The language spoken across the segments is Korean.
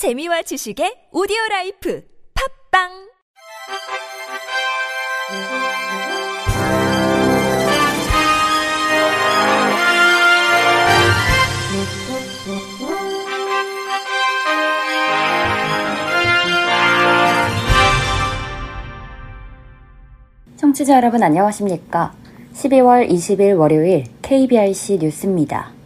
재미와 지식의 오디오 라이프 팝빵 청취자 여러분 안녕하십니까? 12월 20일 월요일 KBRC 뉴스입니다.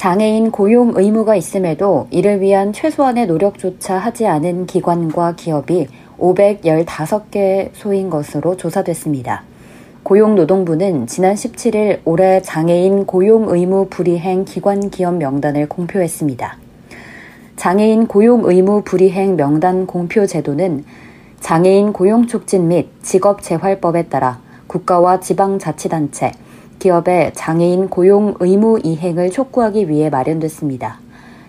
장애인 고용 의무가 있음에도 이를 위한 최소한의 노력조차 하지 않은 기관과 기업이 515개 소인 것으로 조사됐습니다. 고용노동부는 지난 17일 올해 장애인 고용 의무 불이행 기관 기업 명단을 공표했습니다. 장애인 고용 의무 불이행 명단 공표 제도는 장애인 고용 촉진 및 직업 재활법에 따라 국가와 지방자치단체, 기업의 장애인 고용 의무 이행을 촉구하기 위해 마련됐습니다.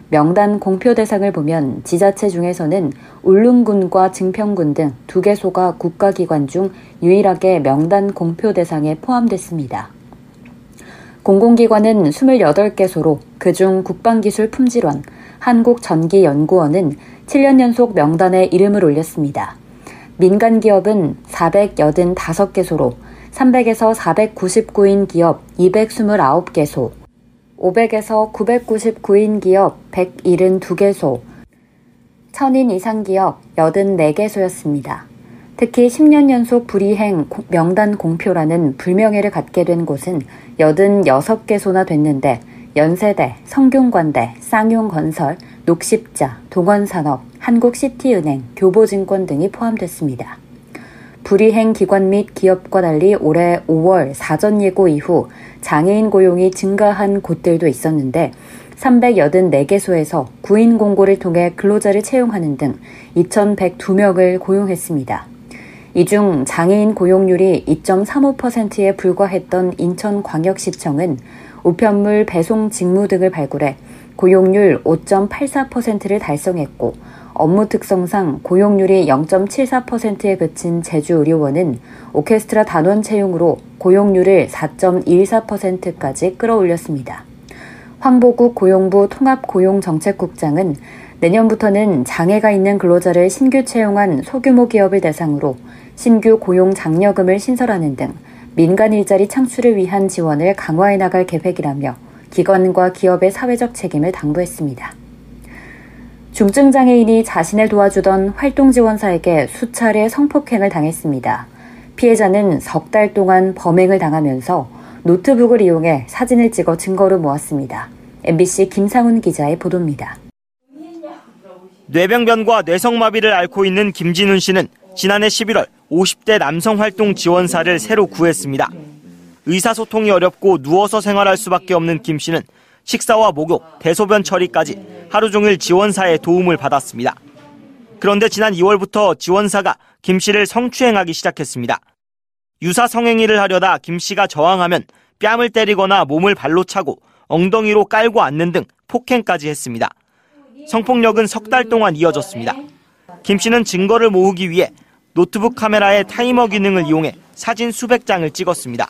명단 공표 대상을 보면 지자체 중에서는 울릉군과 증평군 등 두 개소가 국가기관 중 유일하게 명단 공표 대상에 포함됐습니다. 공공기관은 28개소로 그중 국방기술품질원, 한국전기연구원은 7년 연속 명단에 이름을 올렸습니다. 민간 기업은 485개소로 300에서 499인 기업 229개소, 500에서 999인 기업 172개소, 1000인 이상 기업 84개소였습니다. 특히 10년 연속 불이행 명단 공표라는 불명예를 갖게 된 곳은 86개소나 됐는데 연세대, 성균관대, 쌍용건설, 녹십자, 동원산업, 한국시티은행, 교보증권 등이 포함됐습니다. 불이행 기관 및 기업과 달리 올해 5월 사전 예고 이후 장애인 고용이 증가한 곳들도 있었는데 384개소에서 구인 공고를 통해 근로자를 채용하는 등 2,102명을 고용했습니다. 이 중 장애인 고용률이 2.35%에 불과했던 인천광역시청은 우편물 배송 직무 등을 발굴해 고용률 5.84%를 달성했고 업무 특성상 고용률이 0.74%에 그친 제주의료원은 오케스트라 단원 채용으로 고용률을 4.14%까지 끌어올렸습니다. 황보국 고용부 통합고용정책국장은 내년부터는 장애가 있는 근로자를 신규 채용한 소규모 기업을 대상으로 신규 고용 장려금을 신설하는 등 민간 일자리 창출을 위한 지원을 강화해 나갈 계획이라며 기관과 기업의 사회적 책임을 당부했습니다. 중증장애인이 자신을 도와주던 활동지원사에게 수차례 성폭행을 당했습니다. 피해자는 석 달 동안 범행을 당하면서 노트북을 이용해 사진을 찍어 증거로 모았습니다. MBC 김상훈 기자의 보도입니다. 뇌병변과 뇌성마비를 앓고 있는 김진훈 씨는 지난해 11월 50대 남성 활동 지원사를 새로 구했습니다. 의사소통이 어렵고 누워서 생활할 수밖에 없는 김 씨는 식사와 목욕, 대소변 처리까지 하루 종일 지원사의 도움을 받았습니다. 그런데 지난 2월부터 지원사가 김 씨를 성추행하기 시작했습니다. 유사 성행위를 하려다 김 씨가 저항하면 뺨을 때리거나 몸을 발로 차고 엉덩이로 깔고 앉는 등 폭행까지 했습니다. 성폭력은 석 달 동안 이어졌습니다. 김 씨는 증거를 모으기 위해 노트북 카메라의 타이머 기능을 이용해 사진 수백 장을 찍었습니다.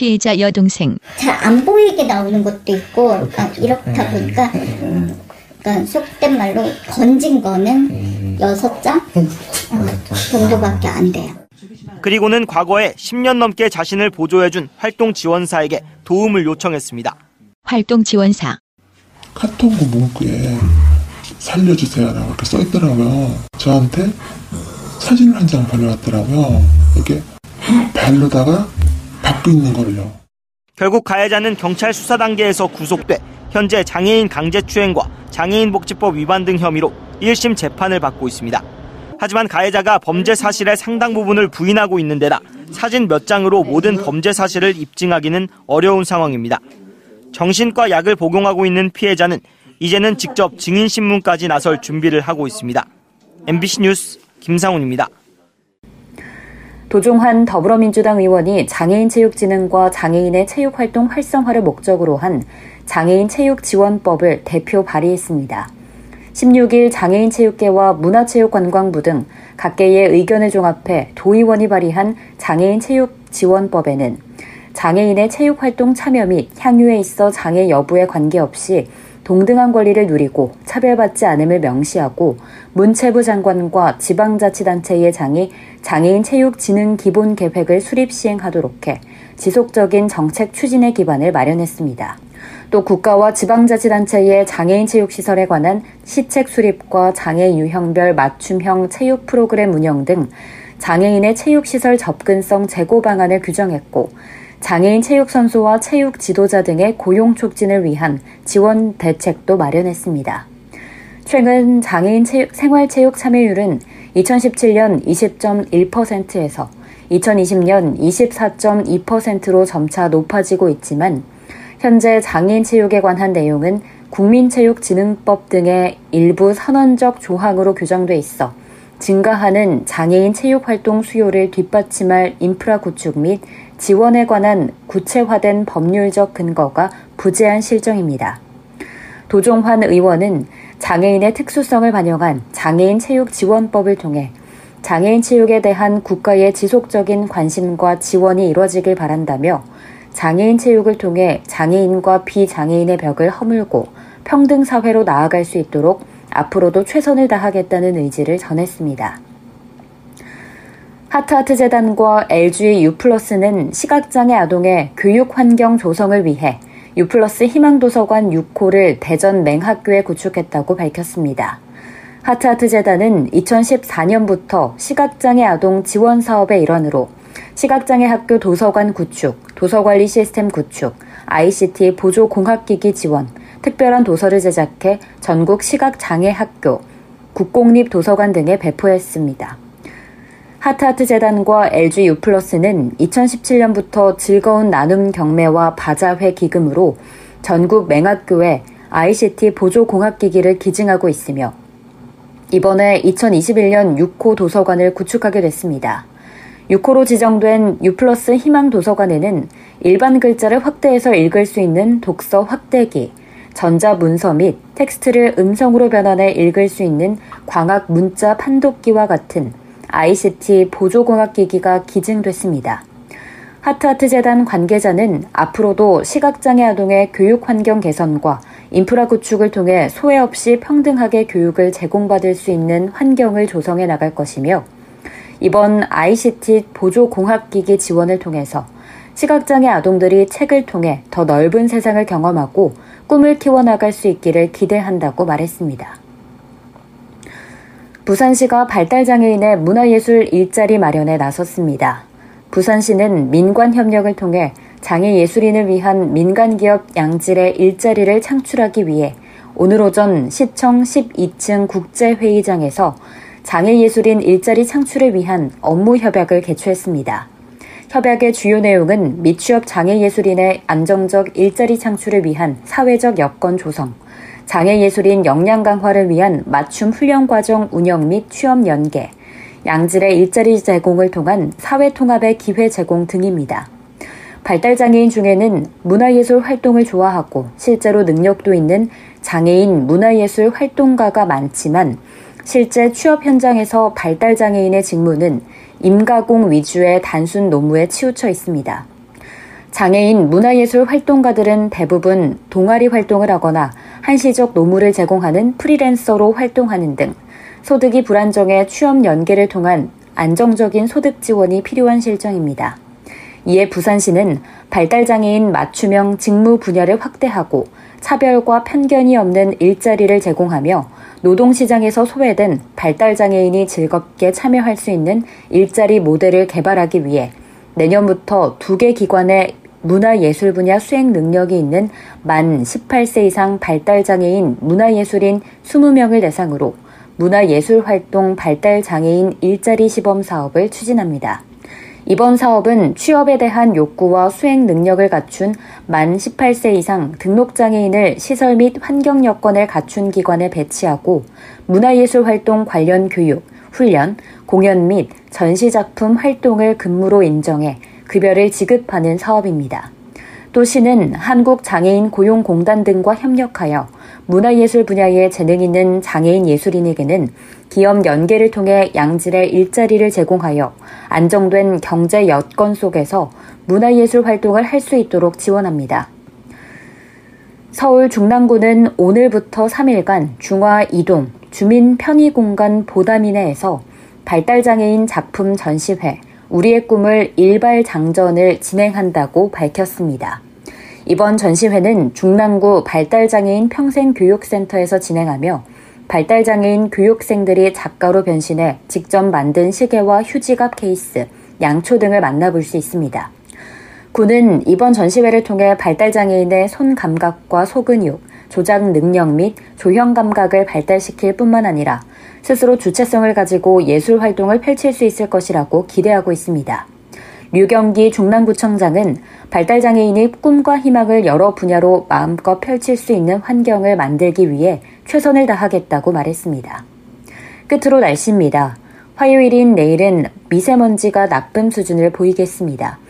피해자 여동생. 잘 안 보이게 나오는 것도 있고 그러니까 이렇다 보니까 그러니까 속된 말로 건진 거는 여섯 장 정도밖에 안 돼요. 그리고는 과거에 10년 넘게 자신을 보조해준 활동 지원사에게 도움을 요청했습니다. 활동 지원사. 카톡 문구에 살려주세요라고 이렇게 써 있더라고요. 저한테 사진을 한 장 보내왔더라고요. 이렇게 발로다가 있는 거를요. 결국 가해자는 경찰 수사 단계에서 구속돼 현재 장애인 강제추행과 장애인복지법 위반 등 혐의로 1심 재판을 받고 있습니다. 하지만 가해자가 범죄 사실의 상당 부분을 부인하고 있는 데다 사진 몇 장으로 모든 범죄 사실을 입증하기는 어려운 상황입니다. 정신과 약을 복용하고 있는 피해자는 이제는 직접 증인신문까지 나설 준비를 하고 있습니다. MBC 뉴스 김상훈입니다. 도종환 더불어민주당 의원이 장애인 체육진흥과 장애인의 체육활동 활성화를 목적으로 한 장애인 체육지원법을 대표 발의했습니다. 16일 장애인 체육계와 문화체육관광부 등 각계의 의견을 종합해 도의원이 발의한 장애인 체육지원법에는 장애인의 체육활동 참여 및 향유에 있어 장애 여부에 관계없이 동등한 권리를 누리고 차별받지 않음을 명시하고 문체부 장관과 지방자치단체의 장이 장애인 체육 진흥 기본 계획을 수립 시행하도록 해 지속적인 정책 추진의 기반을 마련했습니다. 또 국가와 지방자치단체의 장애인 체육시설에 관한 시책 수립과 장애 유형별 맞춤형 체육 프로그램 운영 등 장애인의 체육시설 접근성 제고 방안을 규정했고 장애인 체육선수와 체육 지도자 등의 고용 촉진을 위한 지원 대책도 마련했습니다. 최근 장애인 체육, 생활체육 참여율은 2017년 20.1%에서 2020년 24.2%로 점차 높아지고 있지만 현재 장애인 체육에 관한 내용은 국민체육진흥법 등의 일부 선언적 조항으로 규정돼 있어 증가하는 장애인 체육활동 수요를 뒷받침할 인프라 구축 및 지원에 관한 구체화된 법률적 근거가 부재한 실정입니다. 도종환 의원은 장애인의 특수성을 반영한 장애인 체육 지원법을 통해 장애인 체육에 대한 국가의 지속적인 관심과 지원이 이루어지길 바란다며 장애인 체육을 통해 장애인과 비장애인의 벽을 허물고 평등 사회로 나아갈 수 있도록 앞으로도 최선을 다하겠다는 의지를 전했습니다. 하트하트 재단과 LG 유플러스는 시각장애 아동의 교육 환경 조성을 위해 유플러스 희망도서관 6호를 대전 맹학교에 구축했다고 밝혔습니다. 하트하트 재단은 2014년부터 시각장애 아동 지원 사업의 일환으로 시각장애 학교 도서관 구축, 도서관리 시스템 구축, ICT 보조 공학기기 지원, 특별한 도서를 제작해 전국 시각장애 학교, 국공립 도서관 등에 배포했습니다. 하트하트 재단과 LG 유플러스는 2017년부터 즐거운 나눔 경매와 바자회 기금으로 전국 맹학교에 ICT 보조 공학기기를 기증하고 있으며 이번에 2021년 6호 도서관을 구축하게 됐습니다. 6호로 지정된 유플러스 희망 도서관에는 일반 글자를 확대해서 읽을 수 있는 독서 확대기, 전자 문서 및 텍스트를 음성으로 변환해 읽을 수 있는 광학 문자 판독기와 같은 ICT 보조공학기기가 기증됐습니다. 하트하트 재단 관계자는 앞으로도 시각장애 아동의 교육 환경 개선과 인프라 구축을 통해 소외 없이 평등하게 교육을 제공받을 수 있는 환경을 조성해 나갈 것이며 이번 ICT 보조공학기기 지원을 통해서 시각장애 아동들이 책을 통해 더 넓은 세상을 경험하고 꿈을 키워나갈 수 있기를 기대한다고 말했습니다. 부산시가 발달장애인의 문화예술 일자리 마련에 나섰습니다. 부산시는 민관 협력을 통해 장애예술인을 위한 민간기업 양질의 일자리를 창출하기 위해 오늘 오전 시청 12층 국제회의장에서 장애예술인 일자리 창출을 위한 업무 협약을 개최했습니다. 협약의 주요 내용은 미취업 장애예술인의 안정적 일자리 창출을 위한 사회적 여건 조성, 장애예술인 역량 강화를 위한 맞춤 훈련 과정 운영 및 취업 연계, 양질의 일자리 제공을 통한 사회 통합의 기회 제공 등입니다. 발달장애인 중에는 문화예술 활동을 좋아하고 실제로 능력도 있는 장애인 문화예술 활동가가 많지만 실제 취업 현장에서 발달장애인의 직무는 임가공 위주의 단순 노무에 치우쳐 있습니다. 장애인 문화예술 활동가들은 대부분 동아리 활동을 하거나 한시적 노무를 제공하는 프리랜서로 활동하는 등 소득이 불안정해 취업 연계를 통한 안정적인 소득 지원이 필요한 실정입니다. 이에 부산시는 발달장애인 맞춤형 직무 분야를 확대하고 차별과 편견이 없는 일자리를 제공하며 노동시장에서 소외된 발달장애인이 즐겁게 참여할 수 있는 일자리 모델을 개발하기 위해 내년부터 두 개 기관의 문화예술 분야 수행 능력이 있는 만 18세 이상 발달장애인 문화예술인 20명을 대상으로 문화예술활동 발달장애인 일자리 시범 사업을 추진합니다. 이번 사업은 취업에 대한 욕구와 수행 능력을 갖춘 만 18세 이상 등록장애인을 시설 및 환경 여건을 갖춘 기관에 배치하고 문화예술활동 관련 교육, 훈련, 공연 및 전시작품 활동을 근무로 인정해 급여를 지급하는 사업입니다. 또 시는 한국장애인 고용공단 등과 협력하여 문화예술 분야에 재능 있는 장애인 예술인에게는 기업 연계를 통해 양질의 일자리를 제공하여 안정된 경제 여건 속에서 문화예술 활동을 할 수 있도록 지원합니다. 서울 중랑구는 오늘부터 3일간 중화 이동 주민 편의 공간 보다미네에서 발달장애인 작품 전시회 우리의 꿈을 일발 장전을 진행한다고 밝혔습니다. 이번 전시회는 중랑구 발달장애인 평생교육센터에서 진행하며 발달장애인 교육생들이 작가로 변신해 직접 만든 시계와 휴지갑 케이스, 양초 등을 만나볼 수 있습니다. 군은 이번 전시회를 통해 발달장애인의 손 감각과 소근육, 조작 능력 및 조형 감각을 발달시킬 뿐만 아니라 스스로 주체성을 가지고 예술 활동을 펼칠 수 있을 것이라고 기대하고 있습니다. 류경기 중랑구청장은 발달 장애인이 꿈과 희망을 여러 분야로 마음껏 펼칠 수 있는 환경을 만들기 위해 최선을 다하겠다고 말했습니다. 끝으로 날씨입니다. 화요일인 내일은 미세먼지가 나쁨 수준을 보이겠습니다.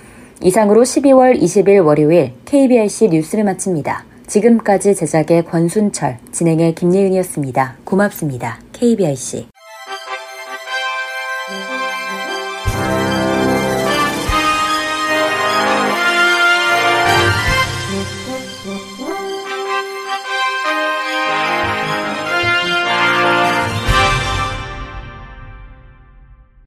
이상으로 12월 20일 월요일 KBRC 뉴스를 마칩니다. 지금까지 제작의 권순철, 진행의 김예은이었습니다. 고맙습니다. KBRC.